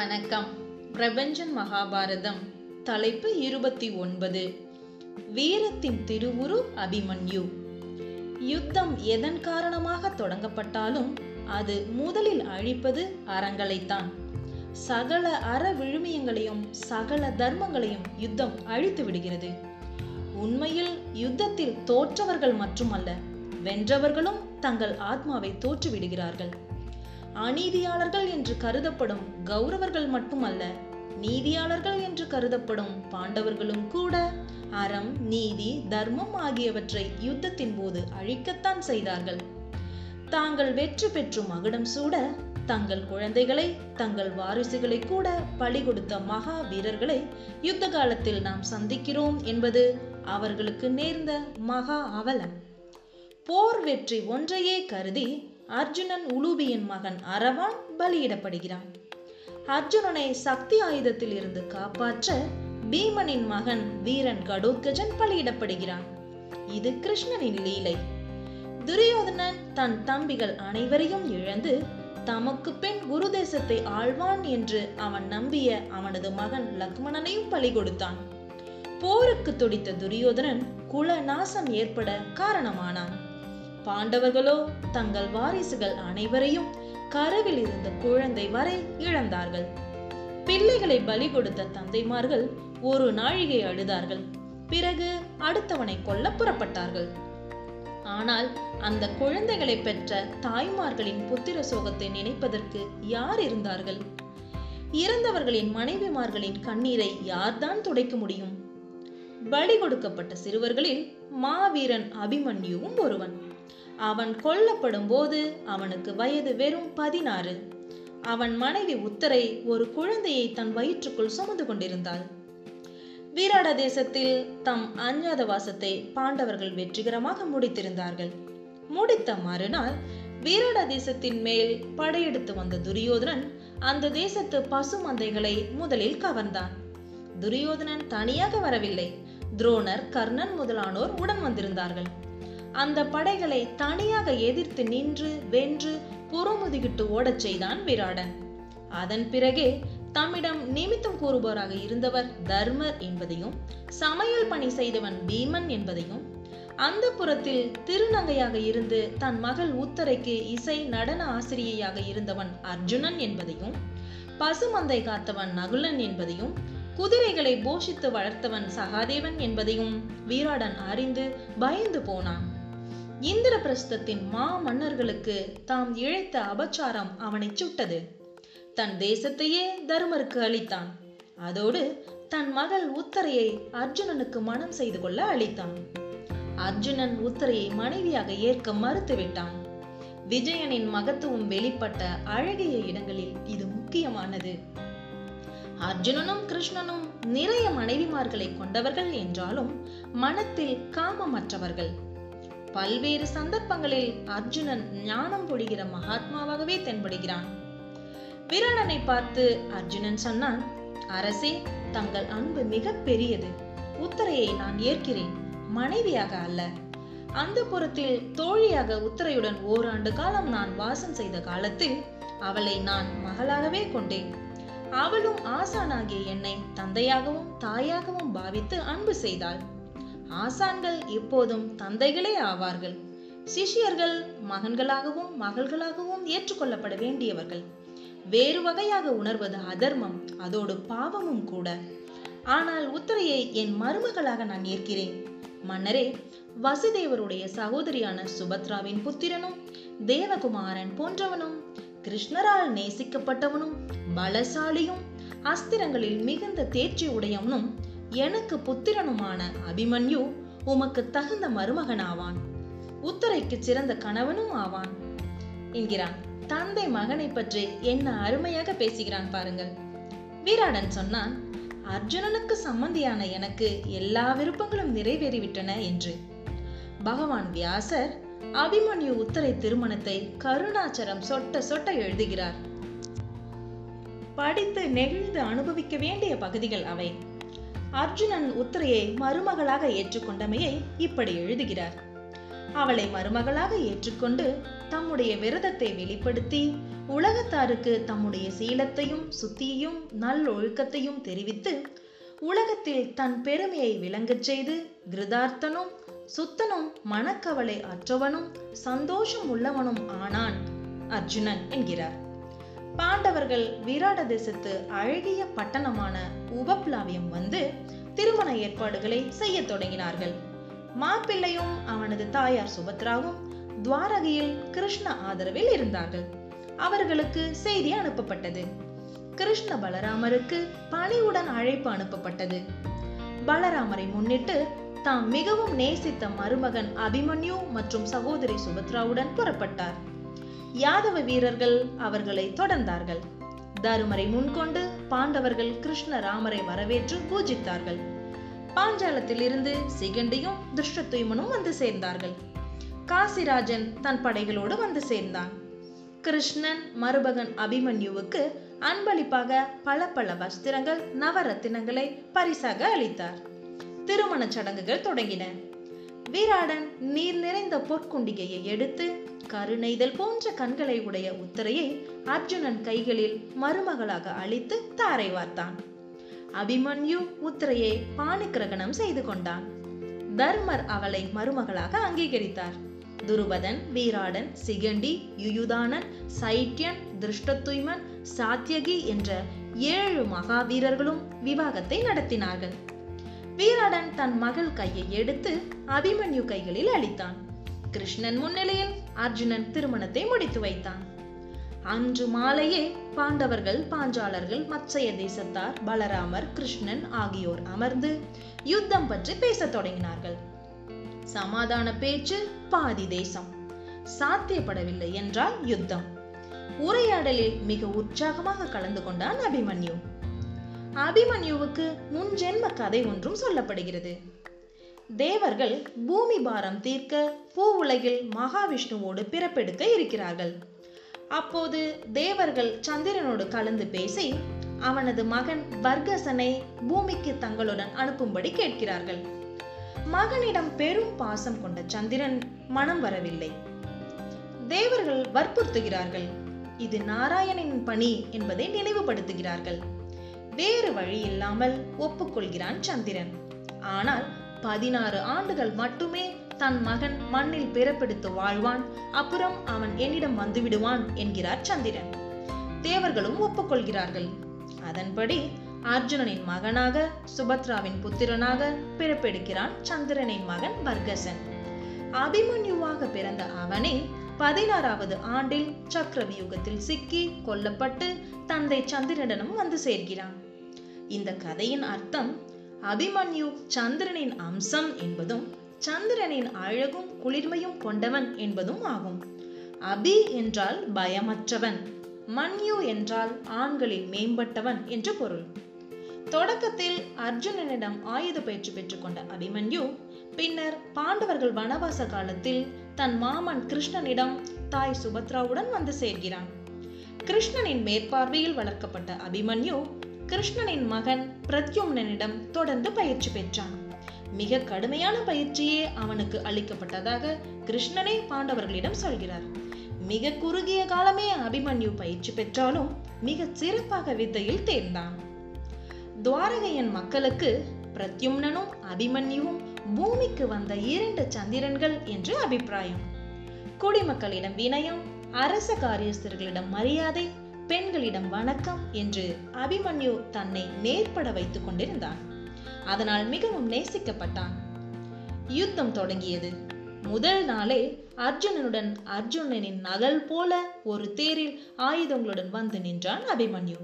வணக்கம். பிரபஞ்சன் மகாபாரதம் தலைப்பு இருபத்தி ஒன்பது. வீரத்தின் திருவுரு அபிமன்யு. யுத்தம் எதன் காரணமாக தொடங்கப்பட்டாலும் அது முதலில் அழிப்பது அறங்களைத்தான். சகல அற விழுமியங்களையும் சகல தர்மங்களையும் யுத்தம் அழித்து விடுகிறது. உண்மையில் யுத்தத்தில் தோற்றவர்கள் மட்டுமல்ல வென்றவர்களும் தங்கள் ஆத்மாவை தோற்றுவிடுகிறார்கள். அநீதியாளர்கள் என்று கருதப்படும் கௌரவர்கள் மட்டுமல்ல நீதியாளர்கள் என்று கருதப்படும் பாண்டவர்களும் கூட அறம் நீதி தர்மம் ஆகியவற்றை யுத்தத்தின் போது அழிக்கத்தான் செய்தார்கள். தாங்கள் வெற்றி பெற்று மகுடம் சூட தங்கள் குழந்தைகளை தங்கள் வாரிசுகளை கூட பலி கொடுத்த மகா வீரர்களை யுத்த காலத்தில் நாம் சந்திக்கிறோம் என்பது அவர்களுக்கு நேர்ந்த மகா அவலம். போர் வெற்றி ஒன்றையே கருதி அர்ஜுனன் உலூபியின் மகன் அரவான் பலியிடப்படுகிறான். அர்ஜுனனை சக்தி ஆயுதத்தில் இருந்து காப்பாற்ற பீமனின் மகன் வீரன் கடோத்கஜன் பலியிடப்படுகிறான். இது கிருஷ்ணனின் லீலை. துரியோதனன் தன் தம்பிகள் அனைவரையும் இழந்து தமக்கு பின் குரு தேசத்தை ஆழ்வான் என்று அவன் நம்பிய அவனது மகன் லக்மணனையும் பலி கொடுத்தான் போருக்கு துடித்த துரியோதனன் குல நாசம் ஏற்பட காரணமானான். பாண்டவர்களோ தங்கள் வாரிசுகள் அனைவரையும் கருவில் இருந்த குழந்தை வரை இழந்தார்கள். பிள்ளைகளை பலி கொடுத்த தந்தைமார்கள் ஒரு நாழிகை அழுதார்கள். பிறகு அடுத்தவனை கொல்ல புறப்பட்டார்கள். ஆனால் அந்த குழந்தைகளை பெற்ற தாய்மார்களின் புத்திர சோகத்தை நினைப்பதற்கு யார் இருந்தார்கள்? இறந்தவர்களின் மனைவிமார்களின் கண்ணீரை யார்தான் துடைக்க முடியும்? பலி கொடுக்கப்பட்ட சிறுவர்களில் மாவீரன் அபிமன்யுவும் ஒருவன். அவன் கொல்லப்படும் போது அவனுக்கு வயது வெறும் பதினாறு. அவன் மனைவி உத்தரை ஒரு குழந்தையை தன் வயிற்றுக்குள் சுமந்து கொண்டிருந்தாள். வீராட தேசத்தில் தம் அஞ்ஞாதவாசத்தை பாண்டவர்கள் வெற்றிகரமாக முடித்திருந்தார்கள். முடித்த மறுநாள் வீராட தேசத்தின் மேல் படையெடுத்து வந்த துரியோதனன் அந்த தேசத்து பசு மந்தைகளை முதலில் கவர்ந்தான். துரியோதனன் தனியாக வரவில்லை. துரோணர் கர்ணன் முதலானோர் உடன் வந்திருந்தார்கள். அந்த படைகளை தனியாக எதிர்த்து நின்று வென்று புறமுதுகிட்டு ஓடச் செய்தான் விராடன். அதன் பிறகே தம்மிடம் நிமித்தம் கூறுபவராக இருந்தவர் தர்மர் என்பதையும் சமையல் பணி செய்தவன் பீமன் என்பதையும் அந்த புறத்தில் திருநங்கையாக இருந்து தன் மகள் உத்தரைக்கு இசை நடன ஆசிரியையாக இருந்தவன் அர்ஜுனன் என்பதையும் பசுமந்தை காத்தவன் நகுலன் என்பதையும் குதிரைகளை போஷித்து வளர்த்தவன் சகாதேவன் என்பதையும் வீராடன் அறிந்து பயந்து போனான். இந்திரபிரஸ்தத்தின் மா மன்னர்களுக்கு தாம் இழைத்த அபச்சாரம் அவனை சுட்டது. தன் தேசத்தையே தருமருக்கு அளித்தான். அதோடு தன் மகள் உத்தரையை அர்ஜுனனுக்கு மனம் செய்து கொள்ள அளித்தான். அர்ஜுனன் உத்தரையை மனைவியாக ஏற்க மறுத்துவிட்டான். விஜயனின் மகத்துவம் வெளிப்பட்ட அழகிய இடங்களில் இது முக்கியமானது. அர்ஜுனனும் கிருஷ்ணனும் நிறைய மனைவிமார்களை கொண்டவர்கள் என்றாலும் மனத்தில் காமமற்றவர்கள். பல்வேறு சந்தர்ப்பங்களில் அர்ஜுனன் ஞானம் பொழிகிற மகாத்மாவாகவே தென்படுகிறான். விரணனை பார்த்து அர்ஜுனன் சொன்னான் அரசே தங்கள் அன்பு மிக பெரியது. உத்தரையை நான் ஏற்கிறேன். மனைவியாக அல்ல. அந்த புறத்தில் தோழியாக உத்தரையுடன் ஓராண்டு காலம் நான் வாசம் செய்த காலத்தில் அவளை நான் மகளாகவே கொண்டேன். அவளும் ஆசானாகிய என்னை தந்தையாகவும் தாயாகவும் பாவித்து அன்பு செய்தாள். ஆசான்கள் எப்போதும் தந்தைகளே ஆவார்கள். சிஷ்யர்கள் மகன்களாகவும் மகள்களாகவும் ஏற்றுக்கொள்ளப்பட வேண்டியவர்கள். வேறு வகையாக உணர்வது அதர்மம் அதோடு பாவமும் கூட. ஆனால் உத்தரையை என் மருமகளாக நான் ஏற்கிறேன். மன்னரே வசுதேவருடைய சகோதரியான சுபத்ராவின் புத்திரனும் தேவகுமாரன் போன்றவனும் கிருஷ்ணரால் நேசிக்கப்பட்டவனும் பலசாலியும் அஸ்திரங்களில் மிகுந்த தேர்ச்சி உடையவனும் எனக்கு புத்திரனுமான அபிமன்யு உமக்கு தகுந்த மருமகனாவான். உத்தரைக்கு சிறந்த கணவனும் ஆவான். என்கிறான். தந்தை மகனை பற்றி என்ன அருமையாக பேசுகிறான் பாருங்கள். வீராடன் சொன்னான் அர்ஜுனனுக்கு சம்மந்தியான எனக்கு எல்லா விருப்பங்களும் நிறைவேறிவிட்டன என்று. பகவான் வியாசர் அபிமன்யு உத்தரை திருமணத்தை கருணாச்சரம் சொட்ட சொட்ட எழுதுகிறார். படித்து நெகிழ்ந்து அனுபவிக்க வேண்டிய பகுதிகள் அவை. அர்ஜுனன் உத்தரையை மருமகளாக ஏற்றுக்கொண்டமையை இப்படி எழுதுகிறார். அவளை மருமகளாக ஏற்றுக்கொண்டு தம்முடைய விரதத்தை வெளிப்படுத்தி உலகத்தாருக்கு தம்முடைய சீலத்தையும் சுத்தியையும் நல்லொழுக்கத்தையும் தெரிவித்து உலகத்தில் தன் பெருமையை விளங்கச் செய்து கிருதார்த்தனும் சுத்தனும் மனக்கவலை அற்றவனும் சந்தோஷம் உள்ளவனும் ஆனான் அர்ஜுனன் என்கிறார். பாண்டவர்கள் விராட தேசத்து அழகிய பட்டணமான உபப்லாவியம் வந்து திருமண ஏற்பாடுகளை செய்யத் தொடங்கினார்கள். மாப்பிள்ளையும் அவனது தாயார் சுபத்ராவும் துவாரகையில் கிருஷ்ண ஆதரவில் இருந்தார்கள். அவர்களுக்கு செய்தி அனுப்பப்பட்டது. கிருஷ்ண பலராமருக்கு பணிவுடன் அழைப்பு அனுப்பப்பட்டது. பலராமரை முன்னிட்டு தாம் மிகவும் நேசித்த மருமகன் அபிமன்யு மற்றும் சகோதரி சுபத்ராவுடன் புறப்பட்டார். யாதவ வீரர்கள் அவர்களை தொடர்ந்தார்கள். தருமரை முன்கொண்டு பாண்டவர்கள் கிருஷ்ணராமரை வரவேற்று பூஜித்தார்கள். பாஞ்சாலத்தில் இருந்து சிகண்டியும் திருஷ்டத்துய்மனும் வந்து சேர்ந்தார்கள். காசிராஜன் தன் படைகளோடு வந்து சேர்ந்தான். கிருஷ்ணன் மருமகன் அபிமன்யுவுக்கு அன்பளிப்பாக பல பல வஸ்திரங்கள் நவரத்தினங்களை பரிசாக அளித்தார். திருமணச் சடங்குகள் தொடங்கின. வீராடன் நீர் நிறைந்த பொற்குண்டிகையை எடுத்து கருணைதல் போன்ற கண்களை உடைய உத்தரையை அர்ஜுனன் கைகளில் மருமகளாக அளித்து தாரை வார்த்தான். அபிமன்யு உத்தரையை பாணி கிரகணம் செய்து கொண்டான். தர்மர் அவளை மருமகளாக அங்கீகரித்தார். துருபதன் வீராடன் சிகண்டி யுயுதானன் சைட்யன் திருஷ்டத்துய்மன் சாத்தியகி என்ற ஏழு மகாவீரர்களும் விவாகத்தை நடத்தினார்கள். வீராடன் தன் மகள் கையை எடுத்து அபிமன்யு கைகளில் அளித்தான். கிருஷ்ணன் முன்னிலையில் அர்ஜுனன் திருமணத்தை முடித்து வைத்தான். அன்று மாலையே பாண்டவர்கள் பாஞ்சாலர்கள் மச்சைய தேசத்தார் பலராமர் கிருஷ்ணன் ஆகியோர் அமர்ந்து யுத்தம் பற்றி பேசத் தொடங்கினார்கள். சமாதான பேச்சு பாதி தேசம். சாத்தியப்படவில்லை என்றால் யுத்தம். உரையாடலில் மிக உற்சாகமாக கலந்து கொண்டான் அபிமன்யு. அபிமன்யுவுக்கு முன் ஜென்ம கதை ஒன்றும் சொல்லப்படுகிறது. தேவர்கள் பூமி பாரம் தீர்க்க பூ உலகில் மகாவிஷ்ணுவோடு பிறப்பெடுக்க இருக்கிறார்கள். அப்போது தேவர்கள் சந்திரனோடு கலந்து பேசி அவனது மகன் வர்கசனை பூமிக்கு தங்களுடன் அனுப்பும்படி கேட்கிறார்கள். மகனிடம் பெரும் பாசம் கொண்ட சந்திரன் மனம் வரவில்லை. தேவர்கள் வற்புறுத்துகிறார்கள். இது நாராயணனின் பணி என்பதை நினைவுபடுத்துகிறார்கள். வேறு வழி இல்லாமல் ஒப்புக்கொள்கிறான் சந்திரன். ஆனால் பதினாறு ஆண்டுகள் மட்டுமே தன் மகன் மண்ணில் பிறப்பெடுத்து வாழ்வான் அப்புறம் அவன் என்னிடம் வந்துவிடுவான் என்கிறார் சந்திரன். தேவர்களும் ஒப்புக்கொள்கிறார்கள். அதன்படி அர்ஜுனனின் மகனாக சுபத்ராவின் புத்திரனாக பிறப்பெடுக்கிறான் சந்திரனின் மகன் வர்கசன் அபிமன்யுவாக பிறந்த அவனே பதினாறாவது ஆண்டில் சக்கரவியூகத்தில் சிக்கி கொல்லப்பட்டு தந்தை சந்திரனிடம் வந்து சேர்கிறான். இந்த கதையின் அர்த்தம் அபிமன்யு சந்திரனின் அம்சம் என்பதும் சந்திரனின் அழகும் குளிர்மையும் கொண்டவன் என்பதும் ஆகும். அபி என்றால் பயமற்றவன் மன்யு என்றால் ஆண்களில் மேம்பட்டவன் என்று பொருள். தொடக்கத்தில் அர்ஜுனனிடம் ஆயுத பயிற்சி பெற்றுக்கொண்ட அபிமன்யு பின்னர் பாண்டவர்கள் வனவாச காலத்தில் தன் மாமன் கிருஷ்ணனிடம் தாய் சுபத்ராவுடன் வந்து சேர்கிறான். கிருஷ்ணனின் மேற்பார்வையில் வளர்க்கப்பட்ட அபிமன்யு கிருஷ்ணனின் மகன் பிரத்யும்னனிடம் தொடர்ந்து பயிற்சி பெற்றான். மிக கடுமையான பயிற்சியே அவனுக்கு அளிக்கப்பட்டதாக கிருஷ்ணனே பாண்டவர்களிடம் சொல்கிறார். மிக குறுகிய காலமே அபிமன்யு பயிற்சி பெற்றாலும் மிக சிறப்பாக வித்தையில் தேர்ந்தான். துவாரகையன் மக்களுக்கு பிரத்யும்னனும் அபிமன்யுவும் பூமிக்கு வந்த இரண்டு சந்திரன்கள் என்று அபிப்பிராயம். குடிமக்களிடம் வினயம் அரச காரியஸ்தர்களிடம் மரியாதை பெண்களிடம் வணக்கம் என்று அபிமன்யு தன்னை நேர்பட வைத்துக் கொண்டிருந்தான். அதனால் மிகவும் நேசிக்கப்பட்டான். யுத்தம் தொடங்கியது. முதல் நாளே அர்ஜுனனுடன் அர்ஜுனனின் நகல் போல ஒரு தேரில் ஆயுதங்களுடன் வந்து நின்றான் அபிமன்யு.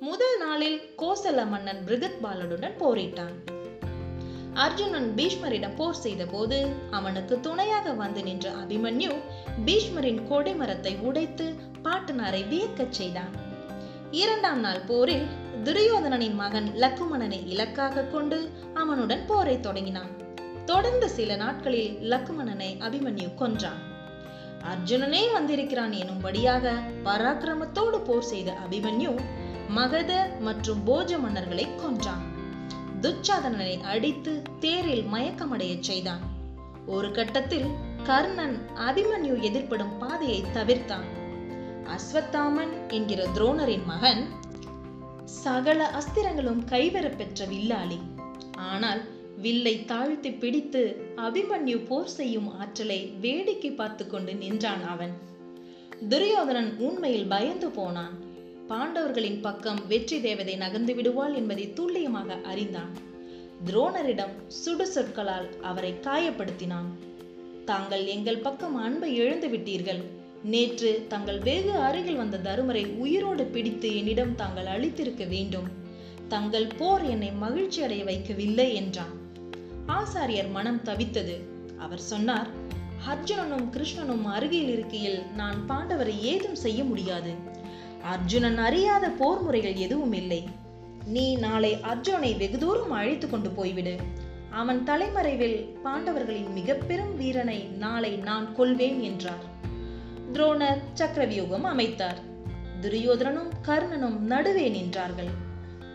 முதல் நாளில் கோசல மன்னன் பிருகத்பாலனுடன் போரிட்டான். அர்ஜுனன் பீஷ்மரிடம் போர் செய்த போது அவனுக்கு துணையாக வந்து நின்ற அபிமன்யு பீஷ்மரின் கொடிமரத்தை உடைத்து பாட்டனாரை வியக்கச் செய்தான். இரண்டாம் நாள் போரில் துரியோதனனின் மகன் லக்குமணனை இலக்காக கொண்டு அவனுடன் போரை தொடங்கினான். தொடர்ந்து சில நாட்களில் லக்குமணனை அபிமன்யு கொன்றான். அர்ஜுனனே வந்திருக்கிறான் எனும்படியாக பராக்கிரமத்தோடு போர் செய்த அபிமன்யு மகத மற்றும் போஜ மன்னர்களை கொன்றான். துச்சாதனனை அடித்து தேரில் மயக்கமடையச் செய்தான். ஒரு கட்டத்தில் கர்ணன் அபிமன்யு எதிர்ப்படும் பாதையை தவிர்த்தான். அஸ்வத்தாமன் என்கிற துரோணரின் மகன் சகல அஸ்திரங்களும் கைவரப் பெற்ற வில்லாளி. ஆனால் வில்லை தாழ்த்தி பிடித்து அபிமன்யு போர் செய்யும் ஆற்றலை வேடிக்கை பார்த்து கொண்டு நின்றான் அவன். துரியோதனன் உண்மையில் பயந்து போனான். பாண்டவர்களின் பக்கம் வெற்றி தேவதை நகர்ந்து விடுவாள் என்பதை துல்லியமாக அறிந்தான். துரோணரிடம் சுடு சொற்களால் அவரை காயப்படுத்தினான். தாங்கள் எங்கள் பக்கம் அன்பை இழந்து விட்டீர்கள். நேற்று தங்கள் வெகு அருகில் வந்த தருமரை உயிரோடு பிடித்து என்னிடம் தாங்கள் அளித்திருக்க வேண்டும். தங்கள் போர் என்னை மகிழ்ச்சி அடைய வைக்கவில்லை என்றான். ஆசாரியர் மனம் தவித்தது. அவர் சொன்னார் அர்ஜுனனும் கிருஷ்ணனும் அருகில் இருக்கையில் நான் பாண்டவரை ஏதும் செய்ய முடியாது. அர்ஜுனன் அறியாத போர் முறைகள் எதுவும் இல்லை. நீ நாளை அர்ஜுனை வெகு தூரம் அழைத்து கொண்டு போய்விடு. அவன் தலைமறைவில் பாண்டவர்களின் மிக பெரும் வீரனை நாளை நான் கொல்வேன் என்றார். துரோணர் சக்கரவியூகம் அமைத்தார். துரியோதனனும் கர்ணனும் நடுவே நின்றார்கள்.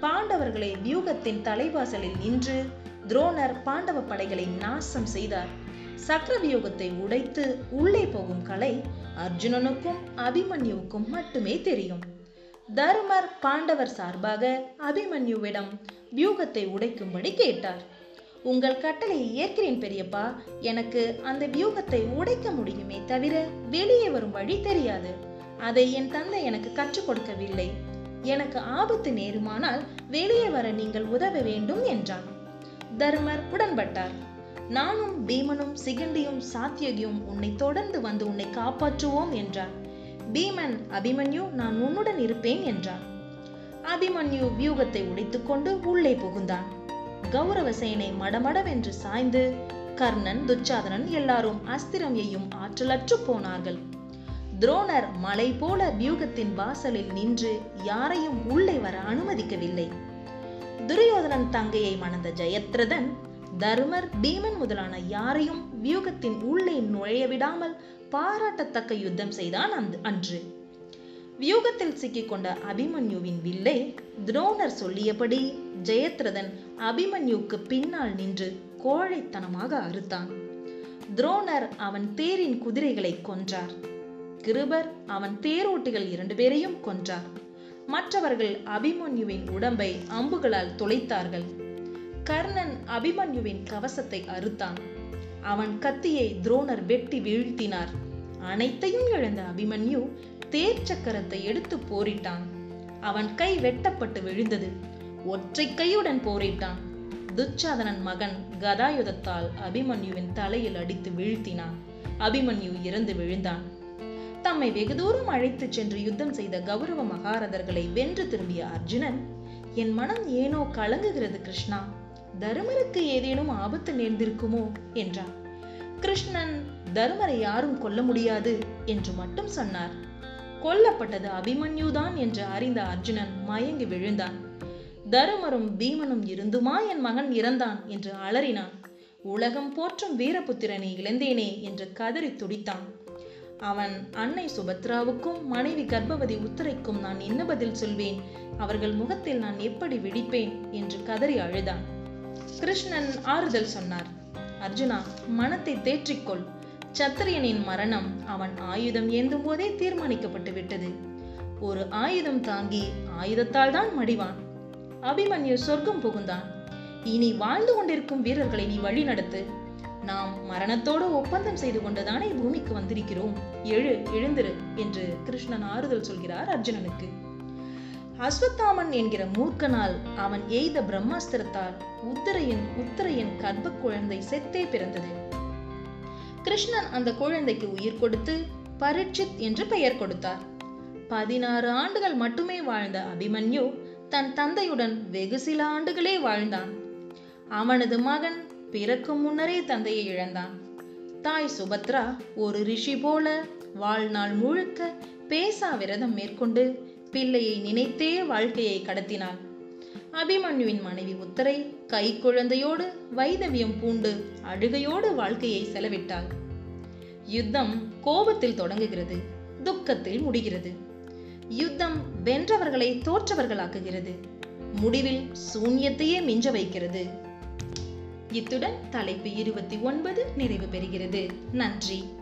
பாண்டவர்களை வியூகத்தின் தலைவாசலில் நின்று துரோணர் பாண்டவ படைகளை நாசம் செய்தார். சக்கரவியூகத்தை உடைத்து உள்ளே போகும் கலை அர்ஜுனனுக்கும் அபிமன்யுவுக்கும் மட்டுமே தெரியும். தருமர் பாண்டவர் சார்பாக அபிமன்யுவிடம் வியூகத்தை உடைக்கும்படி கேட்டார். உங்கள் கட்டளையை ஏற்கிறேன் பெரியப்பா. எனக்கு அந்த வியூகத்தை உடைக்க முடியுமே தவிர வெளியே வரும் வழி தெரியாது. அதை என் தந்தை எனக்கு கற்றுக் கொடுக்கவில்லை. எனக்கு ஆபத்து நேருமானால் வெளியே வர நீங்கள் உதவ வேண்டும் என்றான். தர்மர் உடன்பட்டார். நானும் பீமனும் சிகண்டியும் சாத்தியகியும் உன்னை தொடர்ந்து வந்து உன்னை காப்பாற்றுவோம் என்றார் பீமன் அபிமன்யு நான் உன்னுடன் இருப்பேன் என்றார் அபிமன்யு வியூகத்தை உடைத்துக்கொண்டு உள்ளே புகுந்தான். கௌரவசேனை மடமடவென்று சாய்ந்து கர்ணன் துச்சாதனன் எல்லாரும் அஸ்திரம் எய்யும் ஆற்றலற்று போனார்கள். துரோணர் மலை போல வியூகத்தின் வாசலில் நின்று யாரையும் உள்ளே வர அனுமதிக்கவில்லை. துரியோதனன் தங்கையை மணந்த ஜெயத்ரதன் தர்மர் பீமன் முதலான யாரையும் வியூகத்தின் உள்ளே நுழைய விடாமல் பாராட்டத்தக்க யுத்தம் செய்தான் அந்த அன்று. வியூகத்தில் சிக்கிக்கொண்ட அபிமன்யுவின் வில்லை துரோணர் சொல்லியபடி ஜெயத்ரதன் அபிமன்யுக்கு பின்னால் நின்று கோழைத்தனமாக அறுத்தான். துரோணர் அவன் தேரின் குதிரைகளை கொன்றார். கிருபர் அவன் தேரோட்டிகள் இரண்டு பேரையும் கொன்றார். மற்றவர்கள் அபிமன்யுவின் உடம்பை அம்புகளால் துளைத்தார்கள் கர்ணன் அபிமன்யுவின் கவசத்தை அறுத்தான். அவன் கத்தியை துரோணர் வெட்டி வீழ்த்தினார். அனைத்தையும் இழந்த அபிமன்யு தேர் சக்கரத்தை எடுத்து போரிட்டான். அவன் கை வெட்டப்பட்டு விழுந்தது. ஒற்றை கையுடன் போரிட்டான். துச்சாதனன் மகன் கதாயுதத்தால் அபிமன்யுவின் தலையில் அடித்து வீழ்த்தினான். அபிமன்யு இறந்து விழுந்தான். தம்மை வெகு தூரம் அழைத்துச் சென்று யுத்தம் செய்த கௌரவ மகாரதர்களை வென்று திரும்பிய அர்ஜுனன் என் மனம் ஏனோ கலங்குகிறது கிருஷ்ணா. தருமருக்கு ஏதேனும் ஆபத்து நேர்ந்திருக்குமோ? என்றான். கிருஷ்ணன் தருமரை யாரும் கொல்ல முடியாது என்று மட்டும் சொன்னார். கொல்லப்பட்டது அபிமன்யுதான் என்று அறிந்த அர்ஜுனன் மயங்கி விழுந்தான். தருமரும் பீமனும் இருந்துமா? என் மகன் இறந்தான் என்று அலறினான். உலகம் போற்றும் வீரபுத்திரனை இழந்தேனே என்று கதறி துடித்தான். அவன் அன்னை சுபத்ராவுக்கும் மனைவி கர்ப்பவதி உத்தரைக்கும் நான் என்ன பதில் சொல்வேன்? அவர்கள் முகத்தில் நான் எப்படி விழிப்பேன் என்று கதறி அழுதான். கிருஷ்ணன் ஆறுதல் சொன்னார். அர்ஜுனா மனத்தை தேற்றிக்கொள். சத்திரியனின் மரணம் அவன் ஆயுதம் ஏந்தும் போதே தீர்மானிக்கப்பட்டு விட்டது. ஒரு ஆயுதம் தாங்கி ஆயுதத்தால் தான் மடிவான். அபிமன்யு சொர்க்கம் புகுந்தான். இனி வாழ்ந்து கொண்டிருக்கும் வீரர்களை நீ வழி நடத்து. நாம் மரணத்தோடு ஒப்பந்தம் செய்து கொண்டுதானே பூமிக்கு வந்திருக்கிறோம். எழு எழுந்திரு என்று கிருஷ்ணன் ஆறுதல் சொல்கிறார் அர்ஜுனனுக்கு. அஸ்வத்தாமன் என்கிற மூர்க்கனால் அவன் எய்த பிரம்மாஸ்திரத்தால் உத்தரையின் உத்தரையின் கர்ப்ப குழந்தை செத்தே பிறந்தது. கிருஷ்ணன் அந்த குழந்தைக்கு உயிர் கொடுத்து பரீட்சித் என்று பெயர் கொடுத்தார். பதினாறு ஆண்டுகள் மட்டுமே வாழ்ந்த அபிமன்யு தன் தந்தையுடன் வெகு சில ஆண்டுகளே வாழ்ந்தான். அவனது மகன் பிறக்கும் முன்னரே தந்தையை இழந்தான். தாய் சுபத்ரா ஒரு ரிஷி போல வாழ்நாள் முழுக்க பேசா விரதம் மேற்கொண்டு பிள்ளையை நினைத்தே வாழ்க்கையை கடத்தினாள். அபிமன்யுவின் மனைவி உத்தரை கை குழந்தையோடு வைதவியம் பூண்டு அழுகையோடு வாழ்க்கையை செலவிட்டாள். யுத்தம் கோபத்தில் தொடங்குகிறது துக்கத்தில் முடிகிறது. யுத்தம் வென்றவர்களை தோற்றவர்களாக்குகிறது முடிவில் சூன்யத்தையே மிஞ்ச வைக்கிறது. இத்துடன் தலைப்பு இருபத்தி ஒன்பது நிறைவு பெறுகிறது. நன்றி.